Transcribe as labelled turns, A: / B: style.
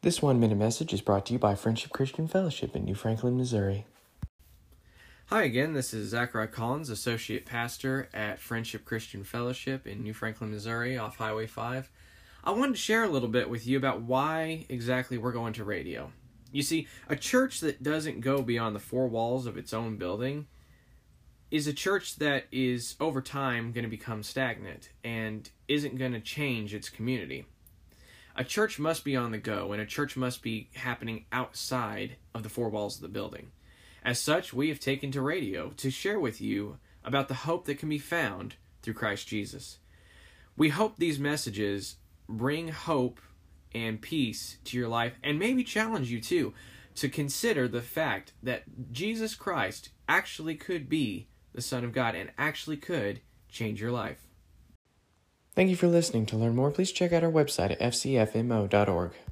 A: This one minute message is brought to you by Friendship Christian Fellowship in New Franklin, Missouri.
B: Hi again, this is Zachariah Collins, Associate Pastor at Friendship Christian Fellowship in New Franklin, Missouri, off Highway 5. I wanted to share a little bit with you about why exactly we're going to radio. You see, a church that doesn't go beyond the four walls of its own building is a church that is over time going to become stagnant and isn't going to change its community. A church must be on the go, and a church must be happening outside of the four walls of the building. As such, we have taken to radio to share with you about the hope that can be found through Christ Jesus. We hope these messages bring hope and peace to your life and maybe challenge you too to consider the fact that Jesus Christ actually could be the Son of God and actually could change your life.
A: Thank you for listening. To learn more, please check out our website at fcfmo.org.